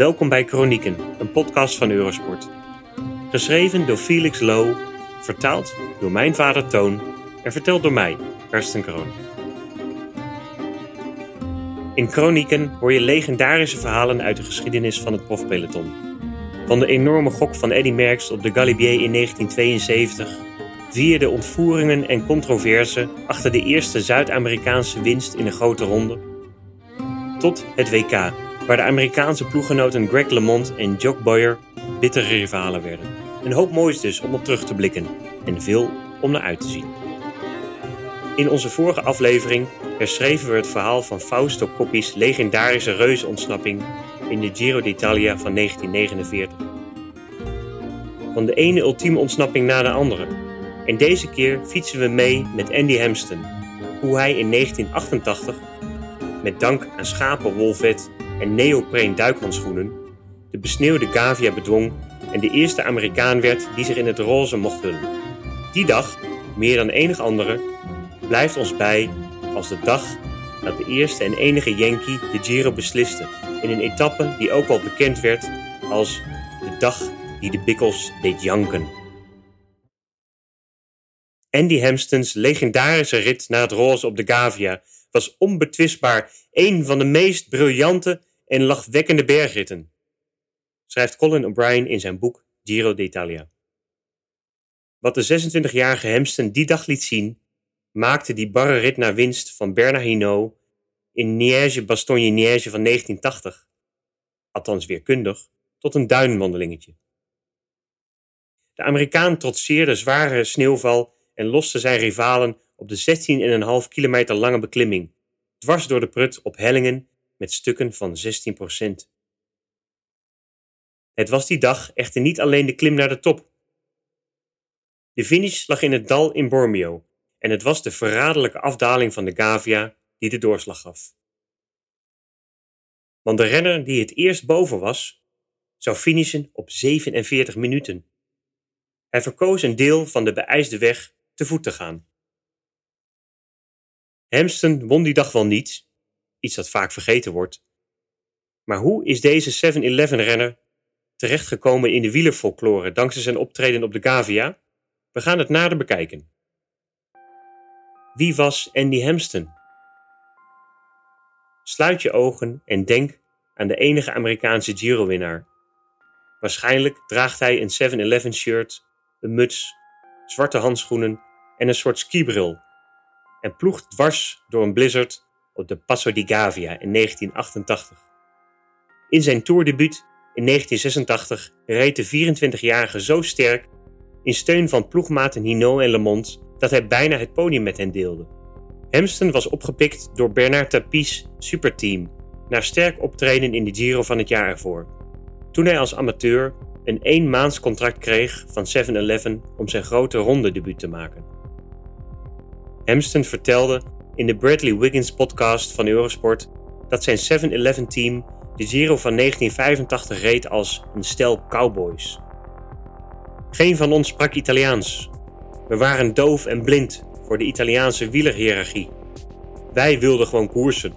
Welkom bij Chronieken, een podcast van Eurosport. Geschreven door Felix Low, vertaald door mijn vader Toon en verteld door mij, Karsten Kroon. In Chronieken hoor je legendarische verhalen uit de geschiedenis van het profpeloton. Van de enorme gok van Eddy Merckx op de Galibier in 1972, via de ontvoeringen en controverse achter de eerste Zuid-Amerikaanse winst in een grote ronde, tot het WK, waar de Amerikaanse ploeggenoten Greg LeMond en Jock Boyer bittere rivalen werden. Een hoop moois dus om op terug te blikken en veel om naar uit te zien. In onze vorige aflevering herschreven we het verhaal van Fausto Coppi's legendarische reuzenontsnapping in de Giro d'Italia van 1949. Van de ene ultieme ontsnapping na de andere. En deze keer fietsen we mee met Andy Hampsten, hoe hij in 1988, met dank aan schapenwolvet en neopreen duikhandschoenen, de besneeuwde Gavia bedwong en de eerste Amerikaan werd die zich in het roze mocht hullen. Die dag, meer dan enig andere, blijft ons bij als de dag dat de eerste en enige Yankee de Giro besliste in een etappe die ook wel bekend werd als de dag die de bikkels deed janken. Andy Hampstens legendarische rit naar het roze op de Gavia was onbetwistbaar een van de meest briljante en lachwekkende bergritten, schrijft Colin O'Brien in zijn boek Giro d'Italia. Wat de 26-jarige Hemsten die dag liet zien, maakte die barre rit naar winst van Bernard Hinault in Niège-Bastogne-Niège van 1980, althans weerkundig, tot een duinwandelingetje. De Amerikaan trotseerde zware sneeuwval en loste zijn rivalen op de 16,5 kilometer lange beklimming, dwars door de prut op hellingen met stukken van 16%. Het was die dag echter niet alleen de klim naar de top. De finish lag in het dal in Bormio en het was de verraderlijke afdaling van de Gavia die de doorslag gaf. Want de renner die het eerst boven was, zou finishen op 47 minuten. Hij verkoos een deel van de beijsde weg te voet te gaan. Hamston won die dag wel niet, iets dat vaak vergeten wordt. Maar hoe is deze 7-Eleven-renner terechtgekomen in de wielerfolklore dankzij zijn optreden op de Gavia? We gaan het nader bekijken. Wie was Andy Hampsten? Sluit je ogen en denk aan de enige Amerikaanse Giro-winnaar. Waarschijnlijk draagt hij een 7-Eleven shirt, een muts, zwarte handschoenen en een soort skibril en ploegt dwars door een blizzard op de Passo di Gavia in 1988. In zijn toerdebuut in 1986 reed de 24-jarige zo sterk in steun van ploegmaten Hinault en Lemond dat hij bijna het podium met hen deelde. Hemston was opgepikt door Bernard Tapie's superteam na sterk optreden in de Giro van het jaar ervoor. Toen hij als amateur een eenmaanscontract kreeg van 7-Eleven om zijn grote ronde debuut te maken. Hemston vertelde in de Bradley Wiggins podcast van Eurosport dat zijn 7-Eleven team de Giro van 1985 reed als een stel cowboys. Geen van ons sprak Italiaans. We waren doof en blind voor de Italiaanse wielerhierarchie. Wij wilden gewoon koersen.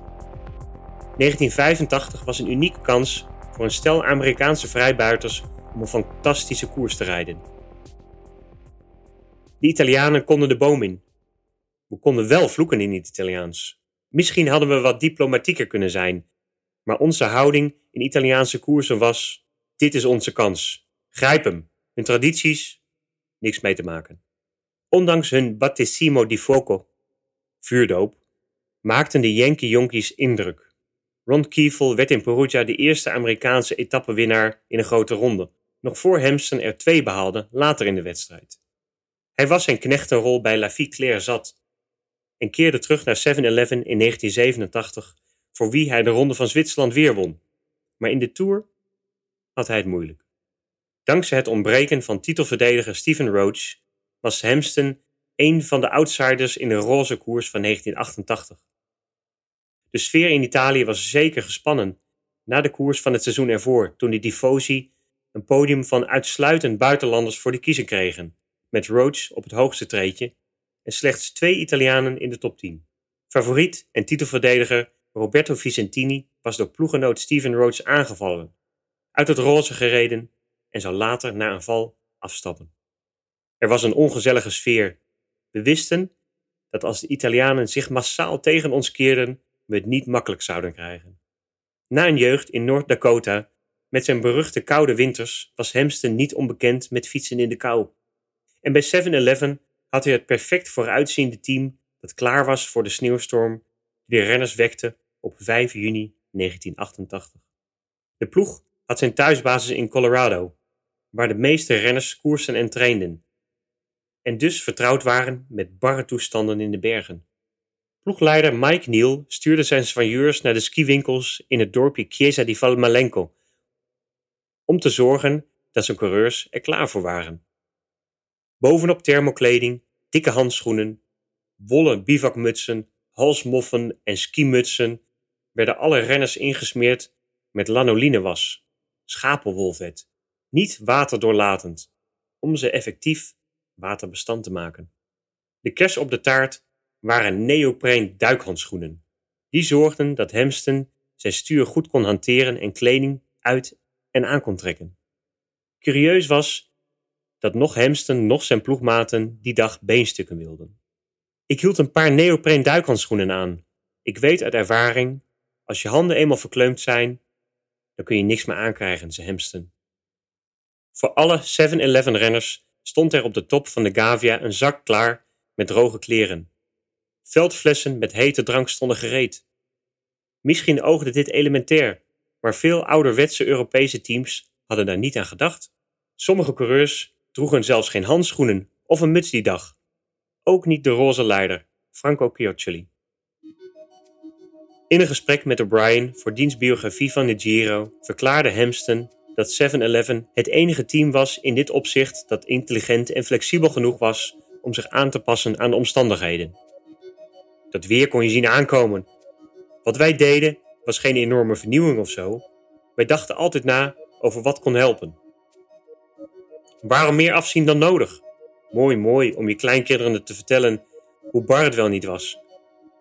1985 was een unieke kans voor een stel Amerikaanse vrijbuiters om een fantastische koers te rijden. De Italianen konden de boom in. We konden wel vloeken in het Italiaans. Misschien hadden we wat diplomatieker kunnen zijn, maar onze houding in Italiaanse koersen was: dit is onze kans. Grijp hem. Hun tradities, niks mee te maken. Ondanks hun battesimo di fuoco, vuurdoop, maakten de Yankee Jonkies indruk. Ron Kiefel werd in Perugia de eerste Amerikaanse etappewinnaar in een grote ronde, nog voor Hampson er twee behaalde later in de wedstrijd. Hij was zijn knechtenrol bij La Vie zat en keerde terug naar 7-Eleven in 1987, voor wie hij de Ronde van Zwitserland weer won. Maar in de Tour had hij het moeilijk. Dankzij het ontbreken van titelverdediger Steven Roach was Hampsten een van de outsiders in de roze koers van 1988. De sfeer in Italië was zeker gespannen na de koers van het seizoen ervoor, toen de Tifosi een podium van uitsluitend buitenlanders voor de kiezer kregen, met Roach op het hoogste treedje en slechts twee Italianen in de top 10. Favoriet en titelverdediger Roberto Vicentini was door ploegenoot Steven Roach aangevallen, uit het roze gereden en zou later na een val afstappen. Er was een ongezellige sfeer. We wisten dat als de Italianen zich massaal tegen ons keerden, we het niet makkelijk zouden krijgen. Na een jeugd in Noord-Dakota, met zijn beruchte koude winters, was Hemston niet onbekend met fietsen in de kou. En bij 7-Eleven had hij het perfect vooruitziende team dat klaar was voor de sneeuwstorm die de renners wekte op 5 juni 1988. De ploeg had zijn thuisbasis in Colorado, waar de meeste renners koersen en trainden, en dus vertrouwd waren met barre toestanden in de bergen. Ploegleider Mike Neal stuurde zijn soigneurs naar de skiwinkels in het dorpje Chiesa di Valmalenco om te zorgen dat zijn coureurs er klaar voor waren. Bovenop thermokleding, dikke handschoenen, wollen bivakmutsen, halsmoffen en skimutsen werden alle renners ingesmeerd met lanolinewas, schapenwolvet, niet waterdoorlatend, om ze effectief waterbestand te maken. De kers op de taart waren neopreen duikhandschoenen. Die zorgden dat Hemsten zijn stuur goed kon hanteren en kleding uit en aan kon trekken. Curieus was dat nog Hemsten nog zijn ploegmaten die dag beenstukken wilden. Ik hield een paar neopreen duikhandschoenen aan. Ik weet uit ervaring, als je handen eenmaal verkleumd zijn, dan kun je niks meer aankrijgen, zei Hemsten. Voor alle 7-Eleven renners stond er op de top van de Gavia een zak klaar met droge kleren. Veldflessen met hete drank stonden gereed. Misschien oogde dit elementair, maar veel ouderwetse Europese teams hadden daar niet aan gedacht. Sommige coureurs droegen zelfs geen handschoenen of een muts die dag. Ook niet de roze leider, Franco Chioccioli. In een gesprek met O'Brien voor diens biografie van de Giro verklaarde Hemston dat 7-Eleven het enige team was in dit opzicht dat intelligent en flexibel genoeg was om zich aan te passen aan de omstandigheden. Dat weer kon je zien aankomen. Wat wij deden was geen enorme vernieuwing of zo. Wij dachten altijd na over wat kon helpen. Waarom meer afzien dan nodig? Mooi, mooi om je kleinkinderen te vertellen hoe bar het wel niet was.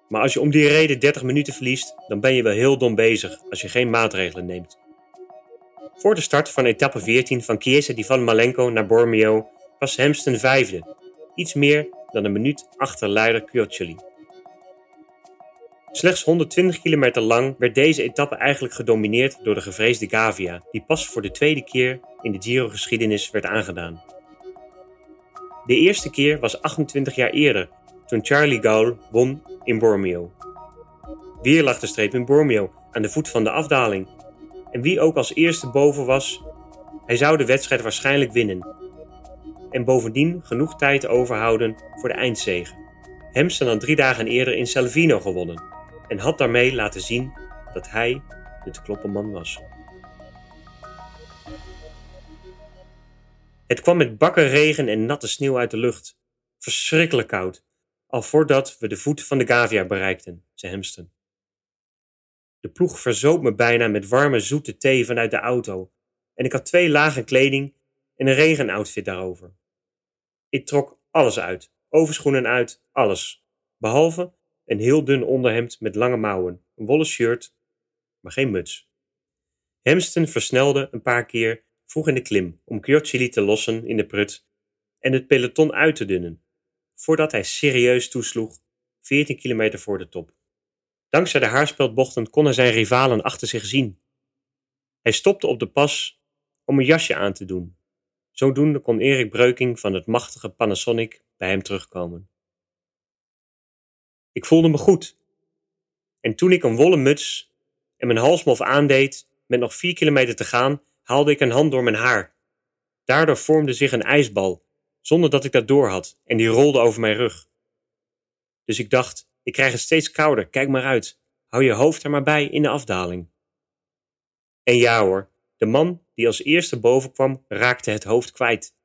Maar als je om die reden 30 minuten verliest, dan ben je wel heel dom bezig als je geen maatregelen neemt. Voor de start van etappe 14 van Chiesa di Van Malenco naar Bormio was Hemsten vijfde, iets meer dan een minuut achter leider Chioccioli. Slechts 120 kilometer lang werd deze etappe eigenlijk gedomineerd door de gevreesde Gavia, die pas voor de tweede keer in de Giro-geschiedenis werd aangedaan. De eerste keer was 28 jaar eerder, toen Charlie Gaul won in Bormio. Weer lag de streep in Bormio, aan de voet van de afdaling. En wie ook als eerste boven was, hij zou de wedstrijd waarschijnlijk winnen. En bovendien genoeg tijd overhouden voor de eindzege. Hemsen had drie dagen eerder in Salvino gewonnen en had daarmee laten zien dat hij de kloppenman was. Het kwam met bakken regen en natte sneeuw uit de lucht. Verschrikkelijk koud, al voordat we de voet van de Gavia bereikten, zei Hemston. De ploeg verzoop me bijna met warme zoete thee vanuit de auto en ik had twee lagen kleding en een regenoutfit daarover. Ik trok alles uit, overschoenen uit, alles, behalve een heel dun onderhemd met lange mouwen, een wollen shirt, maar geen muts. Hemston versnelde een paar keer vroeg in de klim om Chioccioli te lossen in de prut en het peloton uit te dunnen, voordat hij serieus toesloeg 14 kilometer voor de top. Dankzij de haarspeldbochten kon hij zijn rivalen achter zich zien. Hij stopte op de pas om een jasje aan te doen. Zodoende kon Erik Breuking van het machtige Panasonic bij hem terugkomen. Ik voelde me goed. En toen ik een wollen muts en mijn halsmof aandeed met nog vier kilometer te gaan, haalde ik een hand door mijn haar. Daardoor vormde zich een ijsbal, zonder dat ik dat doorhad, en die rolde over mijn rug. Dus ik dacht, ik krijg het steeds kouder, kijk maar uit. Hou je hoofd er maar bij in de afdaling. En ja hoor, de man die als eerste boven kwam, raakte het hoofd kwijt.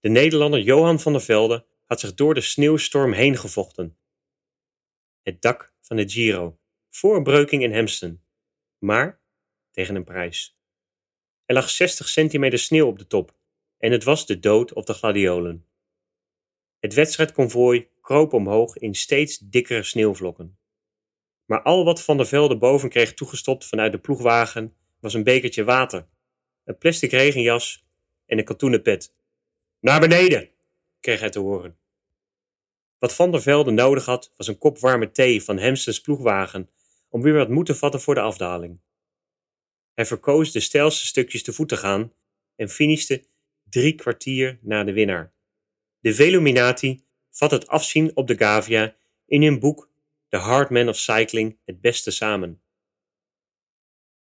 De Nederlander Johan van der Velde had zich door de sneeuwstorm heen gevochten het dak van de Giro, voor Breuking in Hemston, maar tegen een prijs. Er lag 60 centimeter sneeuw op de top en het was de dood op de gladiolen. Het wedstrijdconvooi kroop omhoog in steeds dikkere sneeuwvlokken. Maar al wat Van der Velde boven kreeg toegestopt vanuit de ploegwagen was een bekertje water, een plastic regenjas en een katoenen pet. Naar beneden, kreeg hij te horen. Wat Van der Velde nodig had, was een kop warme thee van Hemstens ploegwagen om weer wat moed te vatten voor de afdaling. Hij verkoos de stijlste stukjes te voet te gaan en finishte drie kwartier na de winnaar. De Veluminati vat het afzien op de Gavia in hun boek The Hard Man of Cycling het beste samen.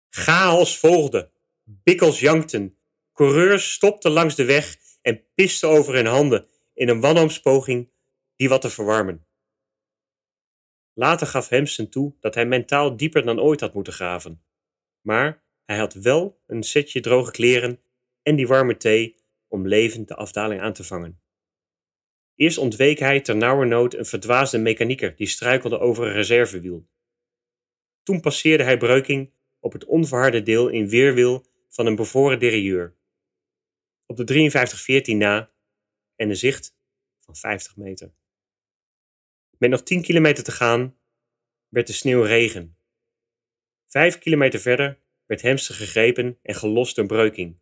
Chaos volgde, bikkels jankten, coureurs stopten langs de weg en pisten over hun handen in een wanhoopspoging die wat te verwarmen. Later gaf Hemsen toe dat hij mentaal dieper dan ooit had moeten graven. Maar hij had wel een setje droge kleren en die warme thee om levend de afdaling aan te vangen. Eerst ontweek hij ter nauwernood een verdwaasde mechanieker die struikelde over een reservewiel. Toen passeerde hij Breuking op het onverharde deel in weerwil van een bevoren derailleur. Op de 53-14 na en een zicht van 50 meter. Met nog 10 kilometer te gaan werd de sneeuw regen. Vijf kilometer verder werd Hemster gegrepen en gelost door Breuking.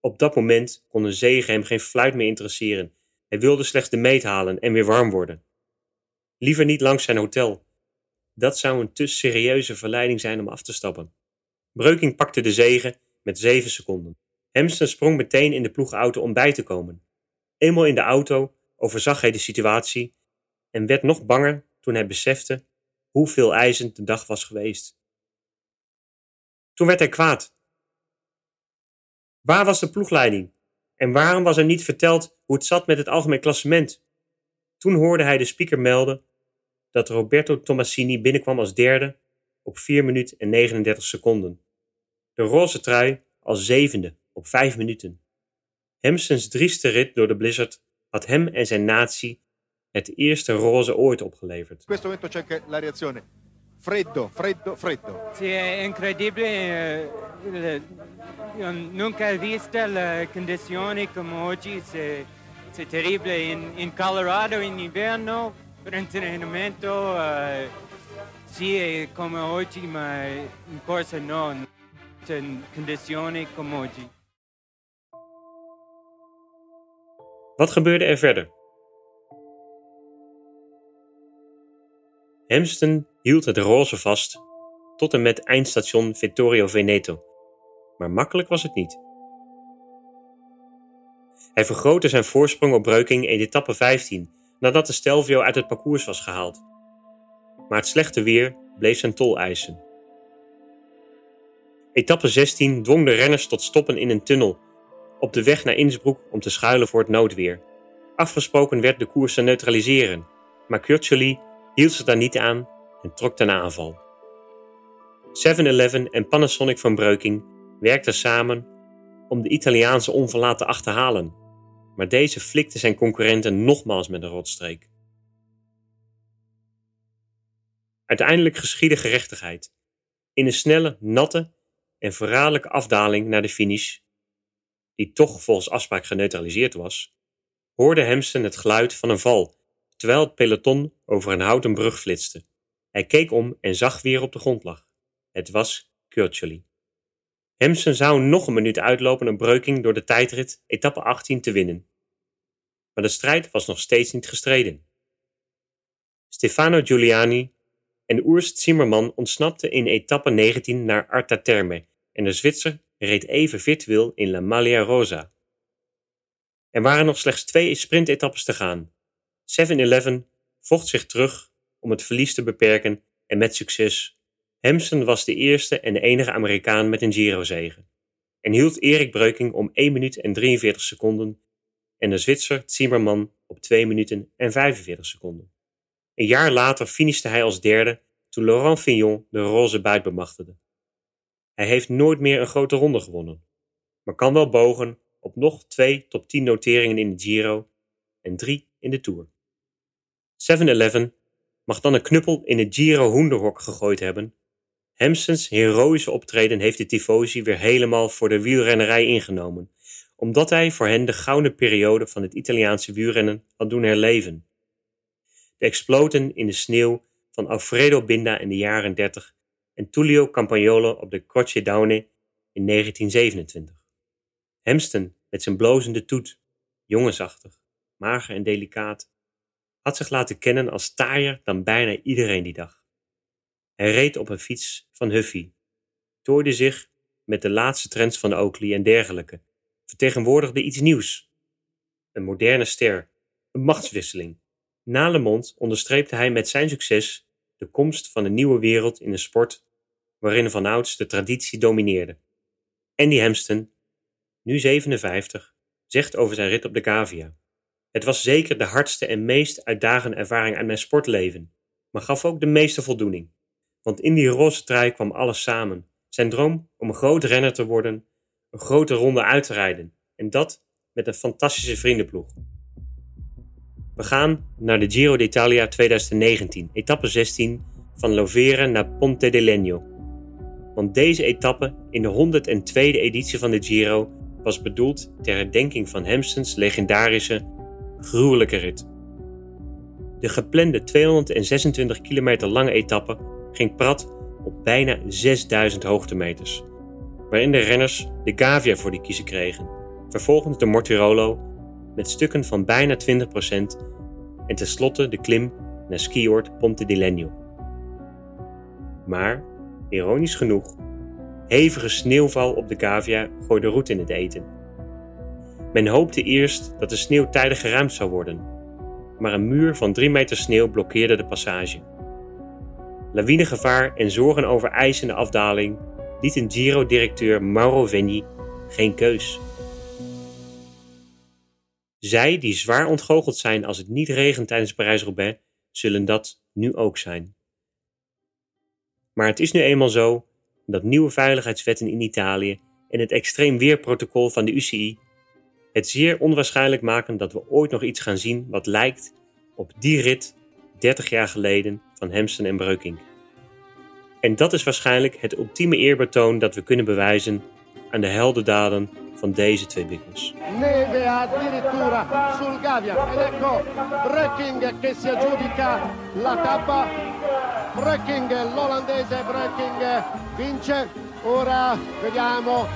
Op dat moment kon een zege hem geen fluit meer interesseren. Hij wilde slechts de meet halen en weer warm worden. Liever niet langs zijn hotel. Dat zou een te serieuze verleiding zijn om af te stappen. Breuking pakte de zege met zeven seconden. Hemster sprong meteen in de ploegauto om bij te komen. Eenmaal in de auto overzag hij de situatie en werd nog banger toen hij besefte hoeveel eisend de dag was geweest. Toen werd hij kwaad. Waar was de ploegleiding? En waarom was er niet verteld hoe het zat met het algemeen klassement? Toen hoorde hij de speaker melden dat Roberto Tomassini binnenkwam als derde op 4 minuten en 39 seconden. De roze trui als zevende op 5 minuten. Hemsens drieste rit door de blizzard had hem en zijn natie het eerste roze ooit opgeleverd. In questo momento c'è la reazione. Freddo, freddo, freddo. Sì, è incredibile. eh, Io nunca visto le condizioni come oggi. C'est c'est terrible. In, in Colorado in inverno per entrenamento eh, sì è come oggi, ma in corsa no. In condizioni come oggi. Wat gebeurde er verder? Hemston hield het roze vast tot en met eindstation Vittorio Veneto, maar makkelijk was het niet. Hij vergrootte zijn voorsprong op Breuking in etappe 15 nadat de Stelvio uit het parcours was gehaald. Maar het slechte weer bleef zijn tol eisen. Etappe 16 dwong de renners tot stoppen in een tunnel op de weg naar Innsbruck om te schuilen voor het noodweer. Afgesproken werd de koers te neutraliseren, maar Curcioli hield zich daar niet aan en trok ten aanval. 7-Eleven en Panasonic van Breuking werkten samen om de Italiaanse onverlaat te achterhalen, maar deze flikte zijn concurrenten nogmaals met een rotstreek. Uiteindelijk geschiedde gerechtigheid. In een snelle, natte en verraderlijke afdaling naar de finish, die toch volgens afspraak geneutraliseerd was, hoorde Hemsen het geluid van een val, terwijl het peloton over een houten brug flitste. Hij keek om en zag wie er op de grond lag. Het was Curcioli. Hemsen zou nog een minuut uitlopen op Breuking door de tijdrit etappe 18 te winnen. Maar de strijd was nog steeds niet gestreden. Stefano Giuliani en Urs Zimmerman ontsnapten in etappe 19 naar Arta Terme en de Zwitser reed even virtueel in La Maglia Rosa. Er waren nog slechts twee sprintetappes te gaan. 7-Eleven vocht zich terug om het verlies te beperken en met succes. Hemsen was de eerste en de enige Amerikaan met een Giro-zege en hield Erik Breuking om 1 minuut en 43 seconden en de Zwitser Zimmerman op 2 minuten en 45 seconden. Een jaar later finishte hij als derde toen Laurent Fignon de roze buit bemachtigde. Hij heeft nooit meer een grote ronde gewonnen, maar kan wel bogen op nog twee top 10 noteringen in de Giro en drie in de Tour. 7-Eleven mag dan een knuppel in het Giro hoenderhok gegooid hebben. Hemsens heroïsche optreden heeft de tifosi weer helemaal voor de wielrennerij ingenomen, omdat hij voor hen de gouden periode van het Italiaanse wielrennen had doen herleven. De exploten in de sneeuw van Alfredo Binda in de jaren 30 en Tullio Campagnolo op de Croce d'Aune in 1927. Hemsten met zijn blozende toet, jongensachtig, mager en delicaat, had zich laten kennen als taaier dan bijna iedereen die dag. Hij reed op een fiets van Huffy, tooide zich met de laatste trends van Oakley en dergelijke, vertegenwoordigde iets nieuws. Een moderne ster, een machtswisseling. Na Le Monde onderstreepte hij met zijn succes de komst van een nieuwe wereld in een sport waarin vanouds de traditie domineerde. Andy Hemston, nu 57, zegt over zijn rit op de Gavia. Het was zeker de hardste en meest uitdagende ervaring uit mijn sportleven, maar gaf ook de meeste voldoening. Want in die roze trui kwam alles samen. Zijn droom om een groot renner te worden, een grote ronde uit te rijden, en dat met een fantastische vriendenploeg. We gaan naar de Giro d'Italia 2019, etappe 16 van Lovere naar Ponte de Legno. Want deze etappe in de 102e editie van de Giro was bedoeld ter herdenking van Hemstens legendarische, gruwelijke rit. De geplande 226 kilometer lange etappe ging prat op bijna 6000 hoogtemeters, waarin de renners de Gavia voor de kiezen kregen, vervolgens de Mortirolo met stukken van bijna 20% en tenslotte de klim naar skioord Ponte di Legno. Maar, ironisch genoeg, hevige sneeuwval op de Gavia gooide roet in het eten. Men hoopte eerst dat de sneeuw tijdig geruimd zou worden, maar een muur van 3 meter sneeuw blokkeerde de passage. Lawinegevaar en zorgen over ijs in de afdaling lieten Giro-directeur Mauro Venni geen keus. Zij die zwaar ontgoocheld zijn als het niet regent tijdens Parijs-Roubaix, zullen dat nu ook zijn. Maar het is nu eenmaal zo dat nieuwe veiligheidswetten in Italië en het extreem weerprotocol van de UCI het zeer onwaarschijnlijk maken dat we ooit nog iets gaan zien wat lijkt op die rit 30 jaar geleden van Hemsen en Breukink. En dat is waarschijnlijk het ultieme eerbetoon dat we kunnen bewijzen aan de heldendaden van deze twee bikkels. Neve addirittura sul Gavia ed ecco Breaking che si aggiudica la tappa. Breaking, l'olandese Breaking vince. Ora vediamo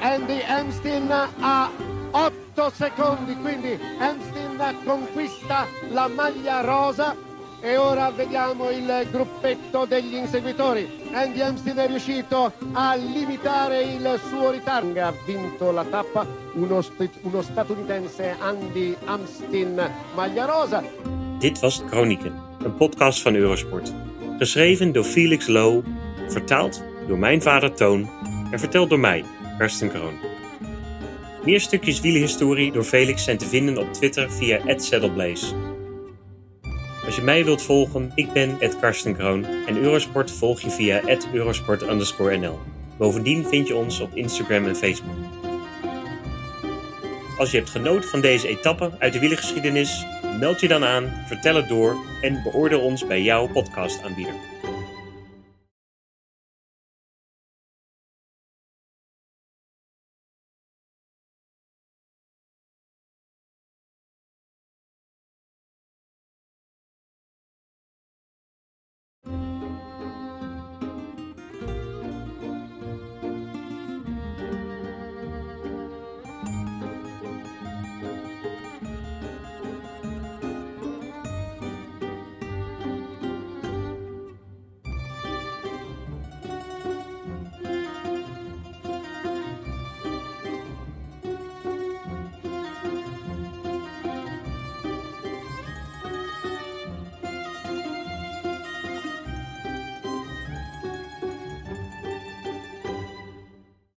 Andy Amstin a 8 secondi, quindi Amstin conquista la maglia rosa e ora vediamo il gruppetto degli inseguitori. Andy Amstin è riuscito a limitare il suo ritardo. Ha vinto la tappa uno, uno statunitense Andy Amstin maglia rosa. Dit was Chronieken, een podcast van Eurosport. Geschreven door Felix Low, vertaald door mijn vader Toon en verteld door mij, Karsten Kroon. Meer stukjes wielenhistorie door Felix zijn te vinden op Twitter via @saddleblaze. Als je mij wilt volgen, ik ben Ed Karsten Kroon en Eurosport volg je via Eurosport_nl. Bovendien vind je ons op Instagram en Facebook. Als je hebt genoten van deze etappe uit de wielergeschiedenis, meld je dan aan, vertel het door en beoordeel ons bij jouw podcastaanbieder.